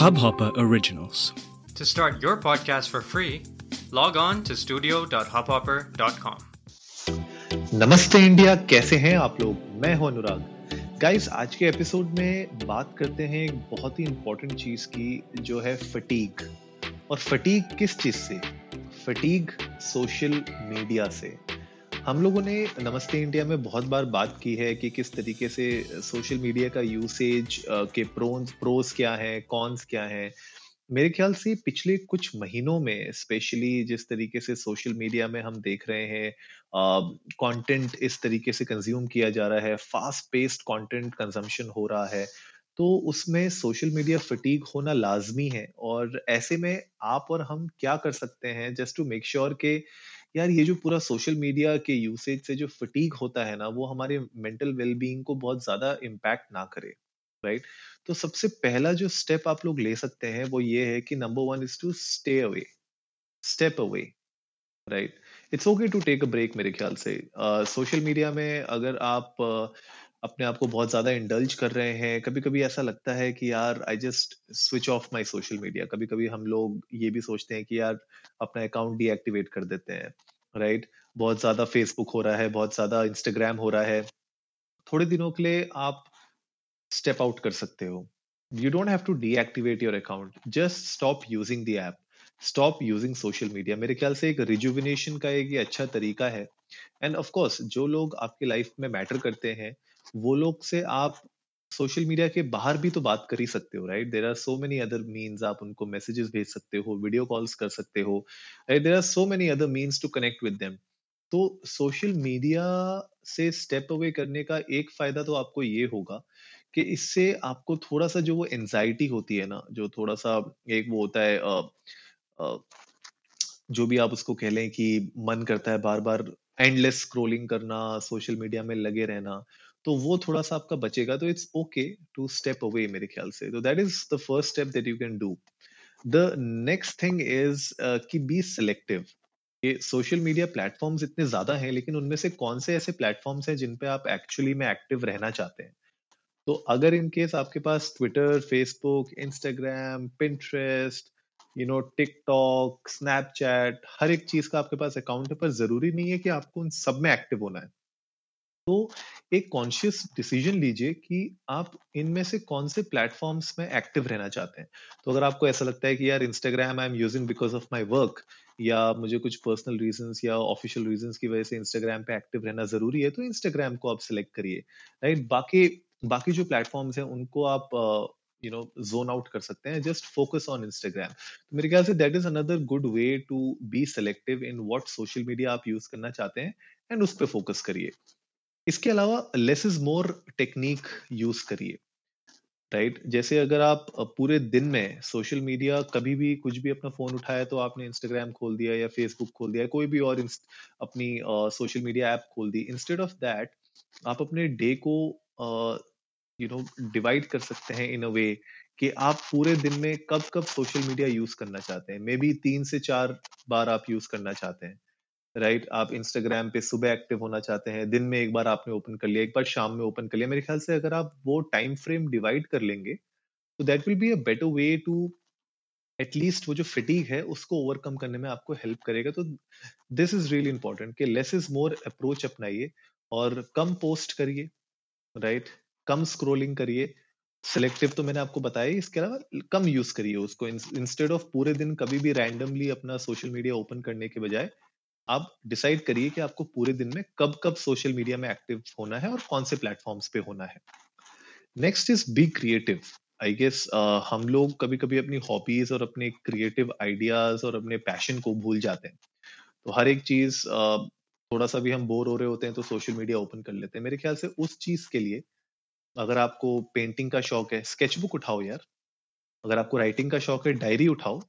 Hubhopper Originals. To start your podcast for free, log on to studio.hubhopper.com. नमस्ते India कैसे हैं आप लोग? मैं हूँ अनुराग। गाइस आज के एपिसोड में बात करते हैं एक बहुत ही इंपॉर्टेंट चीज़ की जो है फटीग और फटीग किस चीज़ से? फटीग सोशल मीडिया से। हम लोगों ने नमस्ते इंडिया में बहुत बार बात की है कि किस तरीके से सोशल मीडिया का यूसेज के प्रोन्स प्रोज क्या है कॉन्स क्या है। मेरे ख्याल से पिछले कुछ महीनों में स्पेशली जिस तरीके से सोशल मीडिया में हम देख रहे हैं कंटेंट इस तरीके से कंज्यूम किया जा रहा है फास्ट पेस्ड कंटेंट कंजम्पशन हो रहा है तो उसमें सोशल मीडिया फटीक होना लाजमी है। और ऐसे में आप और हम क्या कर सकते हैं जस्ट टू मेक श्योर के यार ये जो पूरा सोशल मीडिया के यूसेज से जो फटीक होता है ना वो हमारे मेंटल वेलबींग को बहुत ज़्यादा इम्पैक्ट ना करे राइट तो सबसे पहला जो स्टेप आप लोग ले सकते हैं वो ये है कि number one is to stay away step away right it's okay to take a break मेरे ख्याल से। सोशल uh, मीडिया में अगर आप uh, अपने आप को बहुत ज़्यादा इंडल्ज कर रहे हैं। कभी कभी ऐसा लगता है कि यार I just switch off my social media कभी कभी हम लोग ये भी सोचते हैं कि यार, अपना अकाउंट डीएक्टिवेट कर देते हैं राइट right? बहुत ज़्यादा फेसबुक हो रहा है, बहुत ज़्यादा इंस्टाग्राम हो रहा है। थोड़े दिनों के लिए आप स्टेप आउट कर सकते हो। You don't have to deactivate your account just stop using the app stop using social media मेरे ख्याल से एक रिजुविनेशन का एक अच्छा तरीका है। एंड ऑफ़ कोर्स जो लोग आपकी लाइफ में मैटर करते हैं वो लोग से आप सोशल मीडिया के बाहर भी तो बात कर ही सकते हो right there are so many other means आप उनको मैसेजेस भेज सकते हो वीडियो कॉल्स कर सकते हो right there are so many other means to connect with them तो सोशल मीडिया से स्टेप अवे करने का एक फ़ायदा तो आपको ये होगा कि इससे आपको थोड़ा सा जो वो एनजाइटी होती है ना जो थोड़ा सा एक वो होता है आ, आ, जो भी आप उसको कह लें कि मन करता है बार बार एंडलेस स्क्रोलिंग करना सोशल मीडिया में लगे रहना तो वो थोड़ा सा आपका बचेगा। तो it's okay to step away मेरे ख्याल से। तो that is the first step that you can do the next thing is कि बी सिलेक्टिव ये सोशल मीडिया प्लेटफॉर्म्स इतने ज़्यादा हैं, लेकिन उनमें से कौन से ऐसे प्लेटफॉर्म्स हैं जिन पे आप एक्चुअली में एक्टिव रहना चाहते हैं? तो अगर इन केस आपके पास Twitter Facebook Instagram Pinterest you know TikTok Snapchat हर एक चीज़ का आपके पास अकाउंट है, पर ज़रूरी नहीं है कि आपको उन सब में एक्टिव होना है। तो एक कॉन्शियस डिसीज़न लीजिए कि आप इनमें से कौन से प्लेटफॉर्म्स में एक्टिव रहना चाहते हैं। तो अगर आपको ऐसा लगता है कि यार Instagram I am using because of my work या मुझे कुछ पर्सनल रीजंस या ऑफिशियल रीजंस की वजह से इंस्टाग्राम पे एक्टिव रहना ज़रूरी है तो इंस्टाग्राम को आप सिलेक्ट करिए। राइट बाकी बाकी जो प्लेटफॉर्म्स हैं, उनको आप यू नो जोन आउट कर सकते हैं। जस्ट फोकस ऑन इंस्टाग्राम तो मेरे ख्याल से that is another good way to be selective in what social media आप यूज़ करना चाहते हैं एंड उस पर फोकस करिए। इसके अलावा less is more technique use करिए राइट right? जैसे अगर आप पूरे दिन में सोशल मीडिया कभी भी कुछ भी अपना फ़ोन उठाया तो आपने इंस्टाग्राम खोल दिया या फेसबुक खोल दिया, कोई भी और अपनी सोशल मीडिया ऐप खोल दी इंस्टेड ऑफ़ दैट आप अपने डे को यू नो डिवाइड कर सकते हैं इन अ वे कि आप पूरे दिन में कब कब सोशल मीडिया यूज़ करना चाहते हैं मे बी तीन से चार बार आप यूज़ करना चाहते हैं राइट आप इंस्टाग्राम पे सुबह एक्टिव होना चाहते हैं, दिन में एक बार आपने ओपन कर लिया, एक बार शाम में ओपन कर लिया। मेरे ख्याल से अगर आप वो टाइम फ्रेम डिवाइड कर लेंगे तो that will be a better way to at least वो जो फिटीग है, उसको ओवरकम करने में आपको हेल्प करेगा। तो दिस इज़ रियली इंपॉर्टेंट कि लेस इज़ मोर अप्रोच अपनाइए और कम पोस्ट करिए राइट right? कम स्क्रोलिंग करिए। सिलेक्टिव तो मैंने आपको बताया, इसके अलावा कम यूज़ करिए उसको। इंस्टेड ऑफ़ पूरे दिन कभी भी रैंडमली अपना सोशल मीडिया ओपन करने के बजाय आप डिसाइड करिए कि आपको पूरे दिन में कब कब सोशल मीडिया में एक्टिव होना है और कौन से प्लेटफॉर्म्स पे होना है। Next is be creative I guess हम लोग कभी कभी अपनी हॉबीज और अपने क्रिएटिव आइडियाज़ और अपने पैशन को भूल जाते हैं। तो हर एक चीज़ uh, थोड़ा सा भी हम बोर हो रहे होते हैं तो सोशल मीडिया ओपन कर लेते हैं। मेरे ख्याल से उस चीज़ के लिए अगर आपको पेंटिंग का शौक है स्केचबुक उठाओ यार। अगर आपको राइटिंग का शौक है डायरी उठाओ।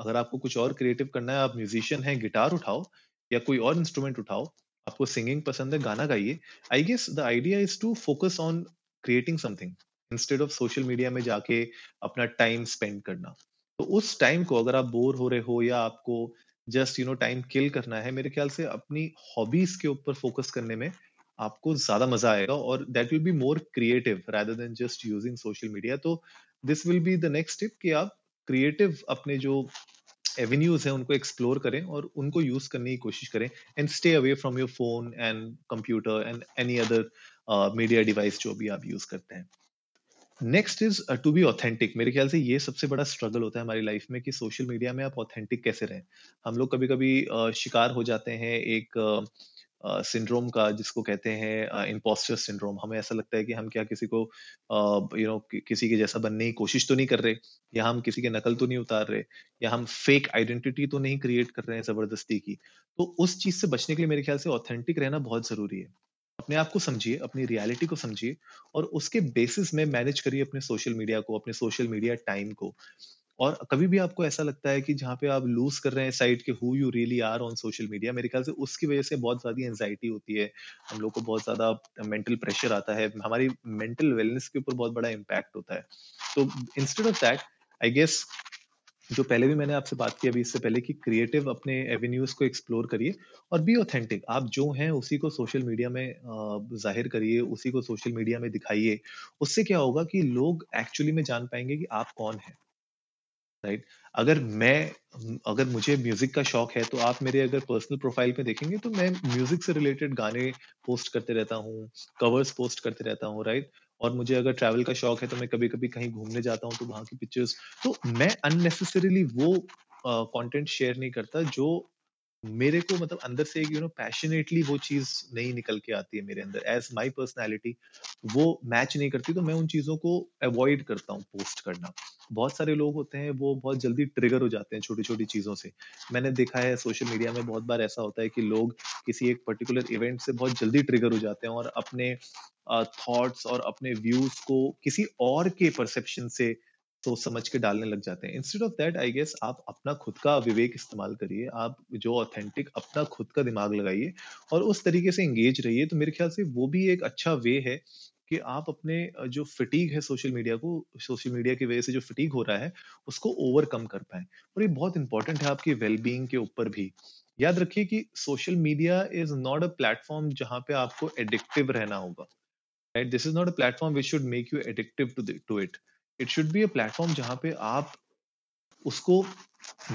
अगर आपको कुछ और क्रिएटिव करना है, आप म्यूजिशियन हैं गिटार उठाओ या कोई और इंस्ट्रूमेंट उठाओ, आपको सिंगिंग पसंद है, गाना गाइए। I guess the idea is to focus on creating something instead of social media में जाके अपना टाइम स्पेंड करना। तो उस टाइम को अगर आप बोर हो रहे हो या आपको just you know time kill करना है, मेरे ख्याल से अपनी हॉबीज के ऊपर फोकस करने में आपको ज़्यादा मज़ा आएगा और that will be more creative rather than just using social media तो this will be the next step कि आप क्रिएटिव अपने जो एवेन्यूज हैं उनको एक्सप्लोर करें और उनको यूज़ करने की कोशिश करें and stay away from your phone and computer and any other media device जो भी आप यूज़ करते हैं। Next is to be authentic मेरे ख्याल से ये सबसे बड़ा स्ट्रगल होता है हमारी लाइफ में कि सोशल मीडिया में आप ऑथेंटिक कैसे रहें। हम लोग कभी कभी uh, शिकार हो जाते हैं एक uh, सिंड्रोम का जिसको कहते हैं इम्पोस्टर सिंड्रोम हमें ऐसा लगता है कि हम क्या किसी को यू नो किसी के जैसा बनने की कोशिश तो नहीं कर रहे, या हम किसी के नकल तो नहीं उतार रहे, या हम फेक आइडेंटिटी तो नहीं क्रिएट कर रहे हैं ज़बरदस्ती की। तो उस चीज़ से बचने के लिए मेरे ख्याल से ऑथेंटिक रहना बहुत ज़रूरी है। अपने आप को समझिए, अपनी रियलिटी को समझिए, और उसके बेसिस में मैनेज करिए अपने सोशल मीडिया को, अपने सोशल मीडिया टाइम को। और कभी भी आपको ऐसा लगता है कि जहाँ पे आप लूज कर रहे हैं साइट के who you really are on social media मेरे ख्याल से उसकी वजह से बहुत ज़्यादा एंजाइटी होती है। हम लोग को बहुत ज़्यादा मेंटल प्रेशर आता है। हमारी मेंटल वेलनेस के ऊपर बहुत बड़ा इम्पैक्ट होता है। तो instead of that I guess जो पहले भी मैंने आपसे बात की अभी इससे पहले कि क्रिएटिव अपने एवेन्यूज को एक्सप्लोर करिए और बी ऑथेंटिक आप जो हैं उसी को सोशल मीडिया में ज़ाहिर करिए, उसी को सोशल मीडिया में दिखाइए। उससे क्या होगा कि लोग एक्चुअली में जान पाएँगे कि आप कौन हैं। राइट? अगर मैं अगर मुझे म्यूज़िक का शौक है तो आप मेरे अगर पर्सनल प्रोफ़ाइल पे देखेंगे तो मैं म्यूज़िक से रिलेटेड गाने पोस्ट करते रहता हूँ कवर्स पोस्ट करते रहता हूँ राइट और मुझे अगर ट्रैवल का शौक है तो मैं कभी कभी कहीं घूमने जाता हूँ तो वहाँ की पिक्चर्स तो मैं अननेसेसरीली वो कंटेंट uh, शेयर नहीं करता जो मेरे को मतलब अंदर से यू नो पैशनेटली वो चीज़ नहीं निकल के आती है मेरे अंदर। एज माई पर्सनैलिटी वो मैच नहीं करती तो मैं उन चीज़ों को अवॉइड करता हूँ पोस्ट करना। बहुत सारे लोग होते हैं, वो बहुत जल्दी ट्रिगर हो जाते हैं छोटी छोटी चीज़ों से। मैंने देखा है सोशल मीडिया में बहुत बार ऐसा होता है कि लोग किसी एक पर्टिकुलर इवेंट से बहुत जल्दी ट्रिगर हो जाते हैं और अपने थॉट्स और अपने व्यूज़ को किसी और के परसेप्शन से सोच समझ के डालने लग जाते हैं। Instead of that I guess आप अपना खुद का विवेक इस्तेमाल करिए। आप जो ऑथेंटिक अपना खुद का दिमाग लगाइए और उस तरीके से इंगेज रहिए। तो मेरे ख्याल से वो भी एक अच्छा वे है कि आप अपने, जो फिटीग है सोशल मीडिया को सोशल मीडिया की वजह से जो फिटीग हो रहा है, उसको ओवरकम कर पाए। और ये बहुत इंपॉर्टेंट है आपकी वेलबींग के ऊपर भी। याद रखिए कि social media is not a platform जहाँ पे आपको एडिक्टिव रहना होगा। Right this is not a platform which should make you addictive to it it should be a platform जहाँ पे आप उसको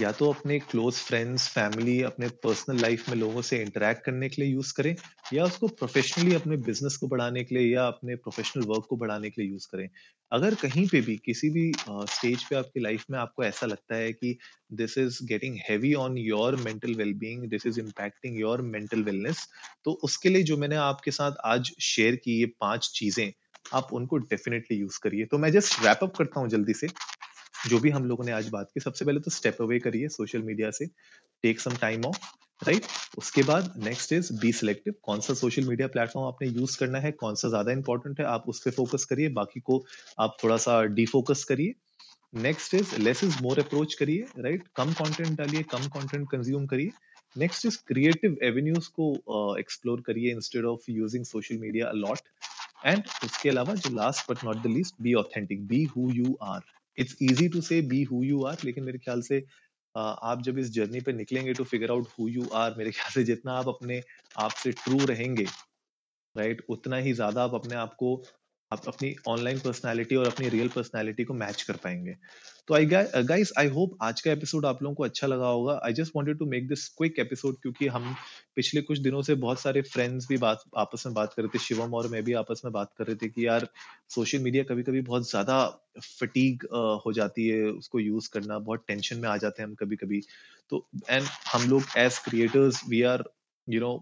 या तो अपने क्लोज फ्रेंड्स फैमिली अपने पर्सनल लाइफ में लोगों से इंटरेक्ट करने के लिए यूज़ करें, या उसको प्रोफेशनली अपने बिज़नेस को बढ़ाने के लिए या अपने प्रोफेशनल वर्क को बढ़ाने के लिए यूज़ करें। अगर कहीं पे भी, किसी भी स्टेज पे आपकी लाइफ में आपको ऐसा लगता है कि this is getting heavy on your mental wellbeing this is impacting your mental wellness तो उसके लिए जो मैंने आपके साथ आज शेयर की ये पाँच चीज़ें आप उनको डेफिनेटली यूज़ करिए। तो मैं जस्ट रैप अप करता हूँ जल्दी से। जो भी हम लोगों ने आज बात की, सबसे पहले तो स्टेप अवे करिए सोशल मीडिया से। Take some time off right उसके बाद नेक्स्ट इज़ बी सिलेक्टिव कौन सा सोशल मीडिया प्लेटफॉर्म आपने यूज़ करना है, कौन सा ज़्यादा इंपॉर्टेंट है, आप उस पर फोकस करिए। बाकी को आप थोड़ा सा डिफोकस करिए। Next is less is more approach करिए राइट कम कंटेंट डालिए, कम कंटेंट कंज्यूम करिए। नेक्स्ट इज़ क्रिएटिव एवेन्यूज को एक्सप्लोर करिए instead of using social media a lot and उसके अलावा जो last but not the least be authentic be who you are it's easy to say be who you are लेकिन मेरे ख्याल से आप जब इस जर्नी पे निकलेंगे to figure out who you are मेरे ख्याल से जितना आप अपने आप से ट्रू रहेंगे राइट right? उतना ही ज़्यादा आप अपने आप को आप अपनी ऑनलाइन पर्सनालिटी और अपनी रियल पर्सनालिटी को मैच कर पाएँगे। तो आई गाइस आई होप आज का एपिसोड आप लोगों को अच्छा लगा होगा। I just wanted to make this quick episode क्योंकि हम पिछले कुछ दिनों से बहुत सारे फ्रेंड्स भी बात, आपस में बात कर रहे थे। शिवम और मैं भी आपस में बात कर रहे थे कि यार सोशल मीडिया कभी कभी बहुत ज़्यादा फटीग हो जाती है, उसको यूज़ करना, बहुत टेंशन में आ जाते हैं हम कभी कभी तो एंड हम लोग as creators we are you know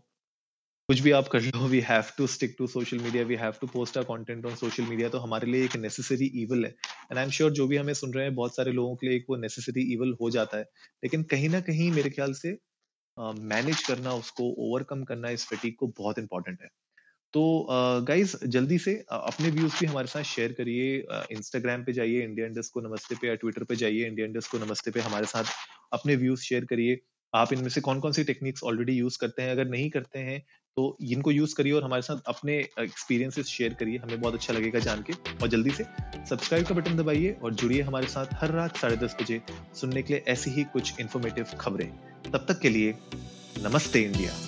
कुछ भी आप कर लो we have to stick to social media we have to post our content on social media तो हमारे लिए एक नेसेसरी ईवल है। एंड आई एम श्योर जो भी हमें सुन रहे हैं बहुत सारे लोगों के लिए एक वो नेसेसरी ईवल हो जाता है। लेकिन कहीं ना कहीं मेरे ख्याल से मैनेज uh, करना उसको ओवरकम करना इस फटीक को बहुत इंपॉर्टेंट है। तो गाइज़ uh, जल्दी से uh, अपने व्यूज़ भी हमारे साथ शेयर करिए। इंस्टाग्राम पे जाइए इंडिया इंडस्ट को नमस्ते पे या ट्विटर पे जाइए इंडिया इंडस्ट को नमस्ते पे हमारे साथ अपने व्यूज़ शेयर करिए। आप इनमें से कौन कौन सी टेक्निक्स ऑलरेडी यूज़ करते हैं? अगर नहीं करते हैं तो इनको यूज़ करिए और हमारे साथ अपने एक्सपीरियंसेस शेयर करिए। हमें बहुत अच्छा लगेगा जान के। और जल्दी से सब्सक्राइब का बटन दबाइए और जुड़िए हमारे साथ हर रात साढ़े दस बजे सुनने के लिए ऐसी ही कुछ इन्फॉर्मेटिव खबरें। तब तक के लिए नमस्ते इंडिया।